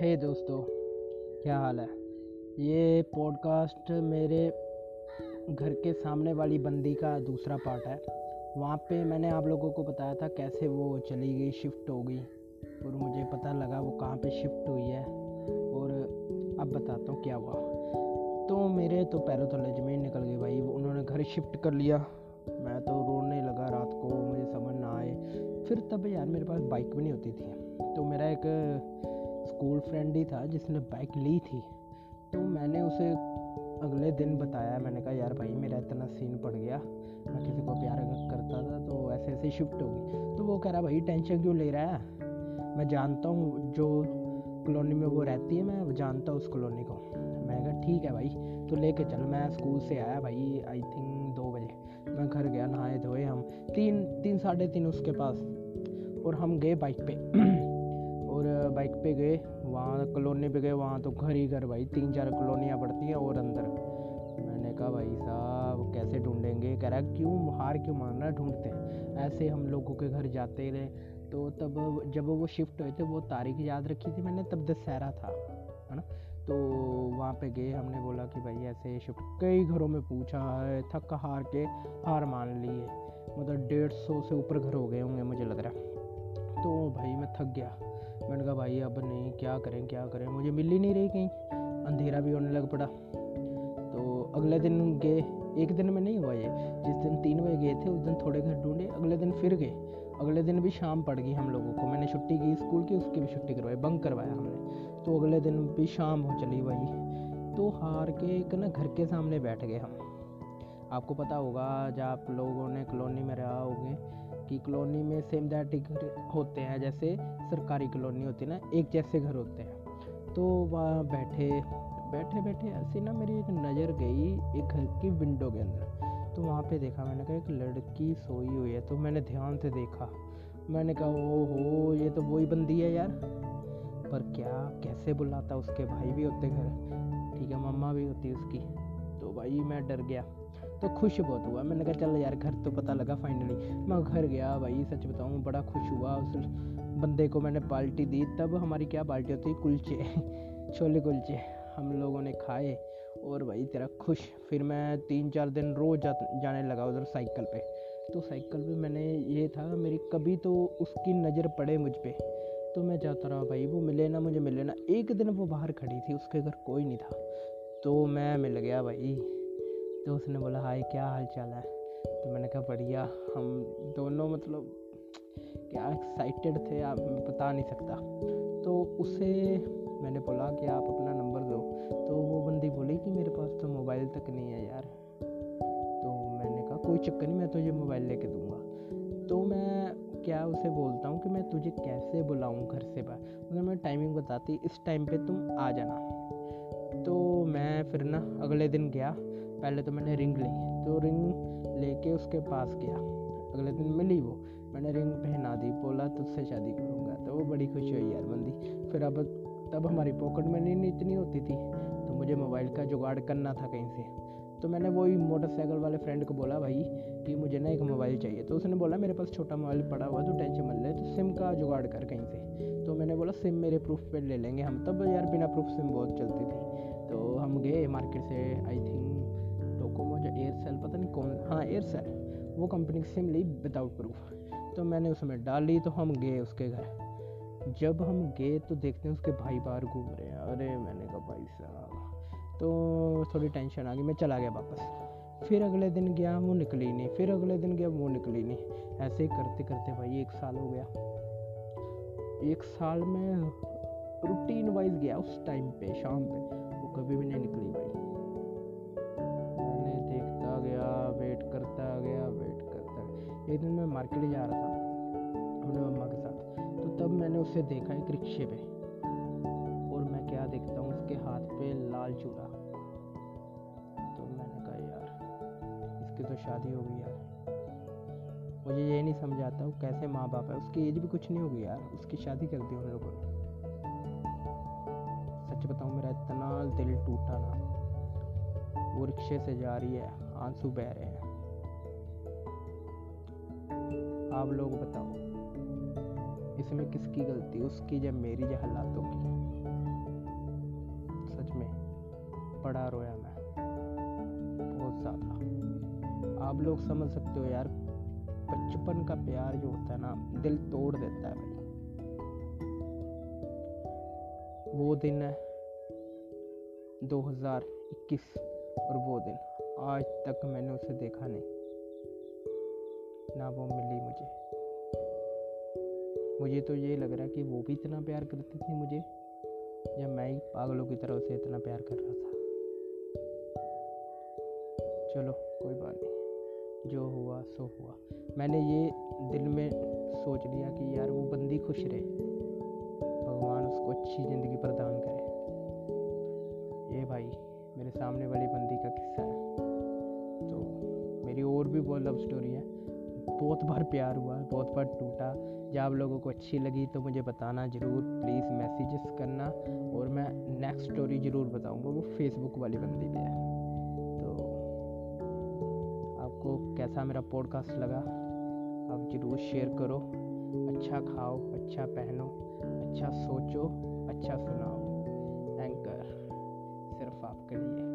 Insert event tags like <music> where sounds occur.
हे hey दोस्तों, क्या हाल है? ये पॉडकास्ट मेरे घर के सामने वाली बंदी का दूसरा पार्ट है। वहाँ पे मैंने आप लोगों को बताया था कैसे वो चली गई शिफ्ट हो गई, और मुझे पता लगा वो कहाँ पे शिफ्ट हुई है, और अब बताता हूँ क्या हुआ। तो मेरे तो पैरों तले ज़मीन निकल गई भाई, उन्होंने घर शिफ्ट कर लिया। मैं तो रोने लगा रात को, मुझे समझ ना आए। फिर तब यार मेरे पास बाइक भी नहीं होती थी। तो मेरा एक स्कूल फ्रेंड ही था जिसने बाइक ली थी। तो मैंने उसे अगले दिन बताया। मैंने कहा, यार भाई, मेरा इतना सीन पड़ गया। मैं किसी को प्यार करता था तो ऐसे ऐसे शिफ्ट हो गई। तो वो कह रहा, भाई टेंशन क्यों ले रहा है? मैं जानता हूँ जो कॉलोनी में वो रहती है, मैं जानता हूँ उस कॉलोनी को। मैंने कहा, ठीक है भाई तो लेके चल। मैं स्कूल से आया भाई आई थिंक दो बजे। मैं घर गया, नहाए धोए हम। तीन तीन, साढ़े तीन उसके पास। और हम गए बाइक पे। और बाइक पे गए, वहाँ कॉलोनी पे गए, वहाँ तो घर ही घर भाई, तीन चार कॉलोनियाँ पड़ती हैं और अंदर। मैंने कहा, भाई साहब, कैसे ढूंढेंगे? कह रहा, क्यों हार क्यों मान मारना ढूंढते हैं? ऐसे हम लोगों के घर जाते रहे। तो तब जब वो शिफ्ट हुए थे, वो तारीख याद रखी थी मैंने, तब दशहरा था, है ना? तो वहाँ पे गए, हमने बोला कि, भाई ऐसे शिफ्ट कई घरों में पूछा है, थक हार के हार मान लिए मतलब डेढ़ सौ से ऊपर घर हो गए होंगे मुझे लग रहा है। तो भाई मैं थक गया। मैंने कहा, भाई, अब नहीं, क्या करें क्या करें? मुझे मिल ही नहीं रही कहीं। अंधेरा भी होने लग पड़ा। तो अगले दिन गए, एक दिन में नहीं हुआ ये, जिस दिन तीन बजे गए थे, उस दिन थोड़े घर ढूंढे, अगले दिन फिर गए। अगले दिन भी शाम पड़ गई हम लोगों को। मैंने छुट्टी की स्कूल की, उसकी भी छुट्टी करवाई, बंक करवाया हमने। तो अगले दिन भी शाम हो चली भाई तो हार के एक ना घर के सामने बैठ गए हम। आपको पता होगा, जब आप लोगों ने कॉलोनी में रहा होगे कि कॉलोनी में सेम दैट होते हैं, जैसे सरकारी कॉलोनी होती है ना, एक जैसे घर होते हैं। तो वहाँ बैठे बैठे बैठे ऐसे ना मेरी एक नज़र गई एक घर की विंडो के अंदर। तो वहाँ पे देखा मैंने कहा, एक लड़की सोई हुई है। तो मैंने ध्यान से देखा। मैंने कहा ओ हो ये तो वही बंदी है यार। पर क्या, कैसे बुलाता उसके भाई भी होते घर? ठीक है, मम्मा भी होती उसकी। तो भाई मैं डर गया। तो खुश बहुत हुआ। मैंने कहा चल यार घर तो पता लगा फाइनली मैं घर गया भाई सच बताऊँ बड़ा खुश हुआ। उस बंदे को मैंने पार्टी दी। तब हमारी क्या पार्टी होती कुलचे <laughs> छोले कुलचे। हम लोगों ने खाए और भाई तेरा खुश। फिर मैं तीन चार दिन रोज़ जा, जाने लगा उधर साइकिल पे। तो साइकिल पे मैंने ये था मेरी कभी तो उसकी नज़र पड़े मुझ पर तो मैं जाता रहा भाई वो मिले ना मुझे मिले ना। एक दिन वो बाहर खड़ी थी उसके घर कोई नहीं था। तो मैं मिल गया भाई। तो उसने बोला, हाय, क्या हाल चाल है? तो मैंने कहा, बढ़िया, हम दोनों मतलब क्या एक्साइटेड थे, आप बता नहीं सकता। तो उसे मैंने बोला कि आप अपना नंबर दो। तो वो बंदी बोली कि मेरे पास तो मोबाइल तक नहीं है यार। तो मैंने कहा, कोई चक्कर नहीं, मैं तुझे मोबाइल लेके दूँगा। तो मैं क्या उसे बोलता हूँ कि मैं तुझे कैसे बुलाऊँ घर से बाहर? उन्हें मैं टाइमिंग बताती, इस टाइम पे तुम आ जाना। तो मैं फिर ना अगले दिन गया। पहले तो मैंने रिंग ली तो रिंग लेके उसके पास गया। अगले दिन मिली वो। मैंने रिंग पहना दी, बोला, तुझसे शादी करूँगा। तो वो बड़ी खुशी हुई यार बंदी। फिर अब, तब हमारी पॉकेट मनी नहीं इतनी होती थी तो मुझे मोबाइल का जुगाड़ करना था कहीं से। तो मैंने वही मोटरसाइकिल वाले फ्रेंड को बोला, भाई, कि मुझे ना एक मोबाइल चाहिए। तो उसने बोला, मेरे पास छोटा मोबाइल पड़ा हुआ तो टेंशन मत ले तो सिम का जुगाड़ कर कहीं से। तो मैंने बोला, सिम मेरे प्रूफ पे ले लेंगे हम। तब यार बिना प्रूफ सिम बहुत चलती थी। तो हम गए मार्केट से, आई थिंक डोकोमो जो एयरसेल पता नहीं कौन हाँ एयरसेल वो कंपनी की सिम ली विदाउट प्रूफ तो मैंने उसमें डाली तो हम गए उसके घर। जब हम गए तो देखते हैं उसके भाई बाहर घूम रहे हैं। अरे, मैंने कहा, भाई साहब। तो थोड़ी टेंशन आ गई, मैं चला गया वापस। फिर अगले दिन गया, वो निकली नहीं। फिर अगले दिन गया, वो निकली नहीं। ऐसे ही करते करते भाई, एक साल हो गया। एक साल में रूटीन वाइज गया उस टाइम पे, शाम पे। वो कभी भी नहीं निकली भाई। एक दिन मैं मार्केट जा रहा था, अपने मम्मा के साथ। तो तब मैंने उसे देखा एक रिक्शे पे। और मैं क्या देखता हूँ, उसके हाथ पे लाल चूड़ा तो मैंने कहा, यार, इसकी तो शादी हो गई यार। मुझे ये नहीं समझ आता वो कैसे माँ बाप है। उसकी एज भी कुछ नहीं होगी यार। उसकी शादी कर दी उन लोगों ने। सच बताऊँ, मेरा इतना दिल टूटा ना। वो रिक्शे से जा रही है, आँसू बह रहे हैं। आप लोग बताओ इसमें किसकी गलती उसकी या मेरी या हालातों की। सच में बड़ा रोया मैं। बहुत ज़्यादा। आप लोग समझ सकते हो यार, बचपन का प्यार जो होता है ना, दिल तोड़ देता है भाई। वो दिन है 2021 और वो दिन। आज तक मैंने उसे देखा नहीं। ना वो मिली मुझे। मुझे तो ये लग रहा कि वो भी इतना प्यार करती थी मुझे, या मैं ही पागलों की तरह उसे इतना प्यार कर रहा था। चलो, कोई बात नहीं। जो हुआ, सो हुआ। मैंने ये दिल में सोच लिया कि यार वो बंदी खुश रहे। भगवान उसको अच्छी ज़िंदगी प्रदान करे। ये भाई, मेरे सामने वाली बंदी का किस्सा है। तो मेरी और भी बहुत लव स्टोरी है। बहुत बार प्यार हुआ, बहुत बार टूटा। जब आप लोगों को अच्छी लगी तो मुझे बताना ज़रूर प्लीज़ मैसेजेस करना और मैं नेक्स्ट स्टोरी ज़रूर बताऊँगा, वो फेसबुक वाली बंदी पे है। तो आपको कैसा मेरा पॉडकास्ट लगा, आप ज़रूर शेयर करो। अच्छा खाओ अच्छा पहनो अच्छा सोचो अच्छा सुनाओ। एंकर सिर्फ़ आपके लिए।